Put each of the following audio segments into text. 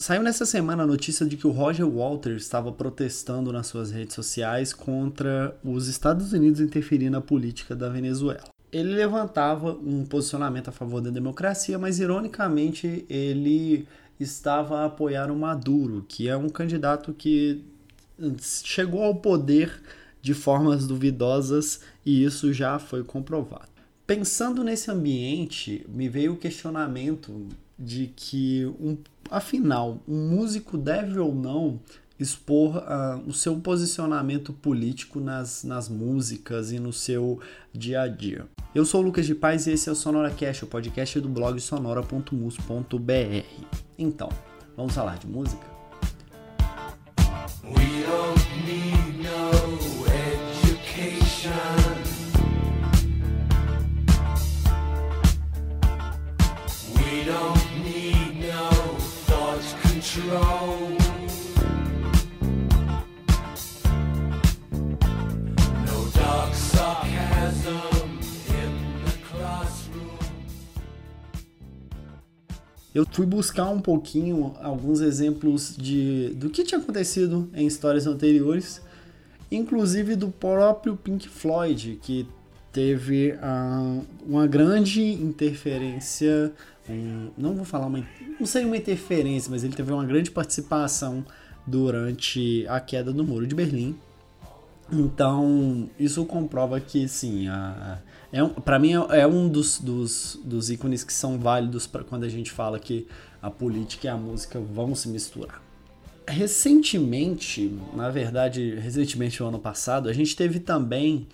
Saiu nessa semana a notícia de que o Roger Walters estava protestando nas suas redes sociais contra os Estados Unidos interferir na política da Venezuela. Ele levantava um posicionamento a favor da democracia, mas ironicamente ele estava a apoiar o Maduro, que é um candidato que chegou ao poder de formas duvidosas e isso já foi comprovado. Pensando nesse ambiente, me veio o questionamento de que um Afinal, um músico deve ou não expor uh, o seu posicionamento político nas, nas músicas e no seu dia a dia. Eu sou o Lucas de Paz e esse é o Sonora Cash, o podcast do blog sonora.mus.br. Então, vamos falar de música? We don't need no eu fui buscar um pouquinho alguns exemplos de do que tinha acontecido em histórias anteriores, inclusive do próprio Pink Floyd, que teve uh, uma grande interferência não vou falar uma, não sei uma interferência, mas ele teve uma grande participação durante a queda do muro de Berlim. Então, isso comprova que, sim, a, é um, para mim é, é, um dos, dos, dos ícones que são válidos para quando a gente fala que a política e a música vão se misturar. Recentemente, na verdade, recentemente, o ano passado, a gente teve também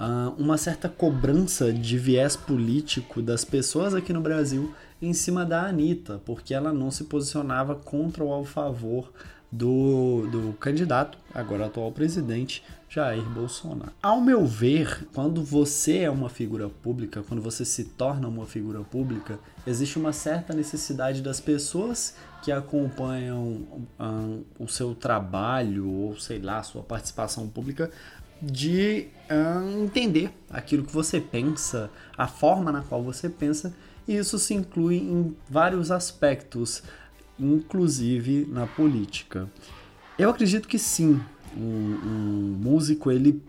uh, uma certa cobrança de viés político das pessoas aqui no Brasil em cima da Anitta, porque ela não se posicionava contra ou ao favor do, do candidato, agora atual presidente, Jair Bolsonaro. Ao meu ver, quando você é uma figura pública, quando você se torna uma figura pública, existe uma certa necessidade das pessoas que acompanham um, o seu trabalho ou sei lá, sua participação pública de um, entender aquilo que você pensa, a forma na qual você pensa e isso se inclui em vários aspectos, inclusive na política. Eu acredito que sim, um, um músico ele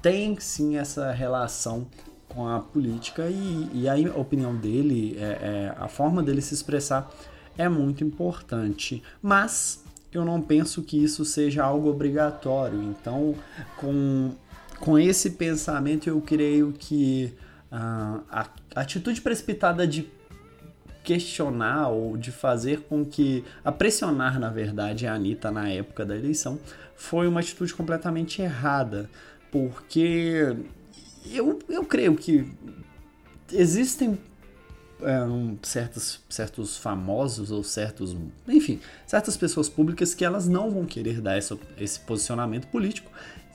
tem sim essa relação com a política e, e a opinião dele, é, é, a forma dele se expressar é muito importante. Mas eu não penso que isso seja algo obrigatório. Então, com, com esse pensamento, eu creio que uh, a atitude precipitada de questionar ou de fazer com que. a pressionar, na verdade, a Anitta na época da eleição foi uma atitude completamente errada. Porque eu, eu creio que existem um, certos, certos famosos ou certos. enfim, certas pessoas públicas que elas não vão querer dar essa, esse posicionamento político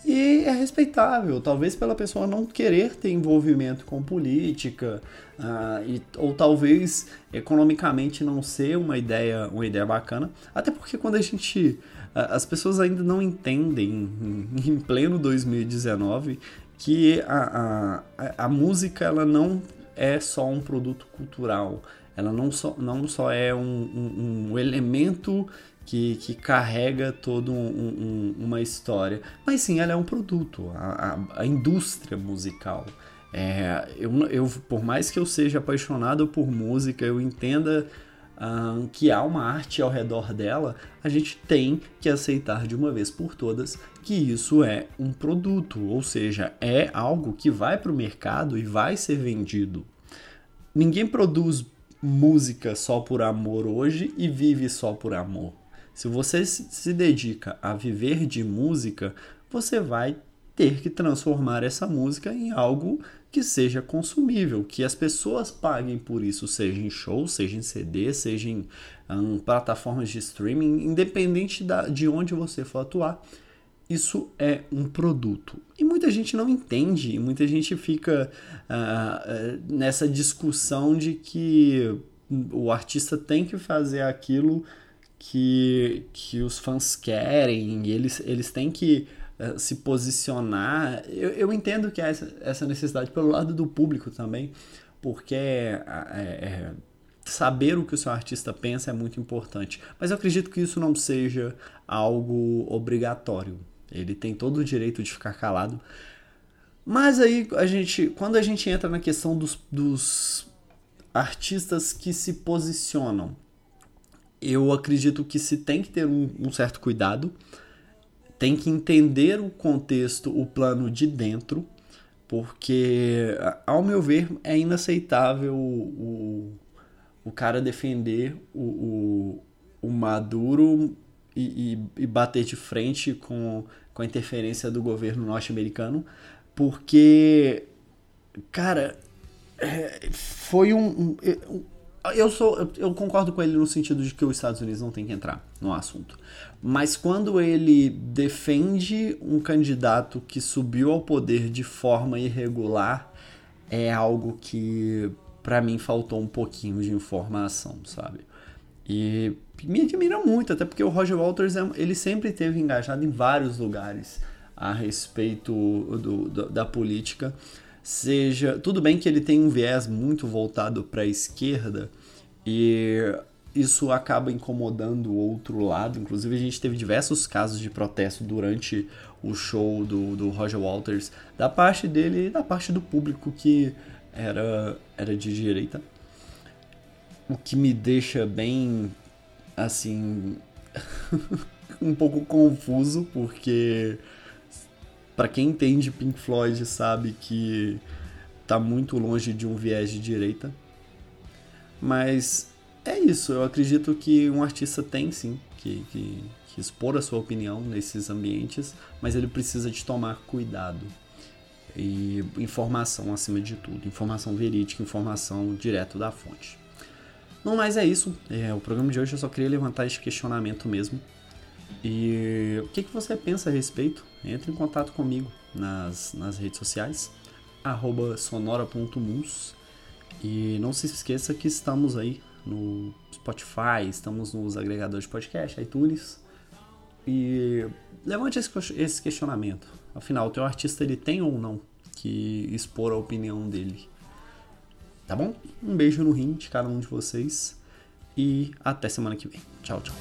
e é respeitável, talvez pela pessoa não querer ter envolvimento com política, uh, e, ou talvez economicamente não ser uma ideia, uma ideia bacana. Até porque quando a gente. As pessoas ainda não entendem, em, em pleno 2019, que a, a, a música ela não é só um produto cultural. Ela não só, não só é um, um, um elemento que, que carrega toda um, um, uma história. Mas sim, ela é um produto, a, a, a indústria musical. É, eu, eu, por mais que eu seja apaixonado por música, eu entenda uh, que há uma arte ao redor dela, a gente tem que aceitar de uma vez por todas que isso é um produto, ou seja, é algo que vai para o mercado e vai ser vendido. Ninguém produz música só por amor hoje e vive só por amor. Se você se dedica a viver de música, você vai ter que transformar essa música em algo que seja consumível, que as pessoas paguem por isso, seja em show, seja em CD, seja em um, plataformas de streaming, independente da, de onde você for atuar. Isso é um produto. E muita gente não entende, muita gente fica uh, nessa discussão de que o artista tem que fazer aquilo que, que os fãs querem, eles, eles têm que uh, se posicionar. Eu, eu entendo que há essa, essa necessidade pelo lado do público também, porque é, é, saber o que o seu artista pensa é muito importante. Mas eu acredito que isso não seja algo obrigatório. Ele tem todo o direito de ficar calado. Mas aí a gente, quando a gente entra na questão dos, dos artistas que se posicionam, eu acredito que se tem que ter um, um certo cuidado, tem que entender o contexto, o plano de dentro, porque, ao meu ver, é inaceitável o, o cara defender o, o, o Maduro e, e, e, bater de frente com, com a interferência do governo norte-americano, porque, cara, é, foi um, um, eu sou eu concordo com ele no sentido de que os Estados Unidos não tem que entrar no assunto. Mas quando ele defende um candidato que subiu ao poder de forma irregular, é algo que para mim faltou um pouquinho de informação, sabe? E me admira muito, até porque o Roger Walters é, ele sempre teve engajado em vários lugares a respeito do, do, da política. Seja, tudo bem que ele tem um viés muito voltado para a esquerda e isso acaba incomodando o outro lado. Inclusive, a gente teve diversos casos de protesto durante o show do, do Roger Walters, da parte dele e da parte do público que era, era de direita. O que me deixa bem, assim, um pouco confuso, porque para quem entende Pink Floyd sabe que tá muito longe de um viés de direita. Mas é isso, eu acredito que um artista tem sim que, que, que expor a sua opinião nesses ambientes, mas ele precisa de tomar cuidado e informação acima de tudo, informação verídica, informação direto da fonte. Não mais é isso. É, o programa de hoje eu só queria levantar esse questionamento mesmo. E o que, que você pensa a respeito? Entre em contato comigo nas, nas redes sociais, sonora.mus. E não se esqueça que estamos aí no Spotify, estamos nos agregadores de podcast, iTunes. E levante esse questionamento. Afinal, o teu artista ele tem ou não que expor a opinião dele? Tá bom? Um beijo no rim de cada um de vocês e até semana que vem. Tchau, tchau.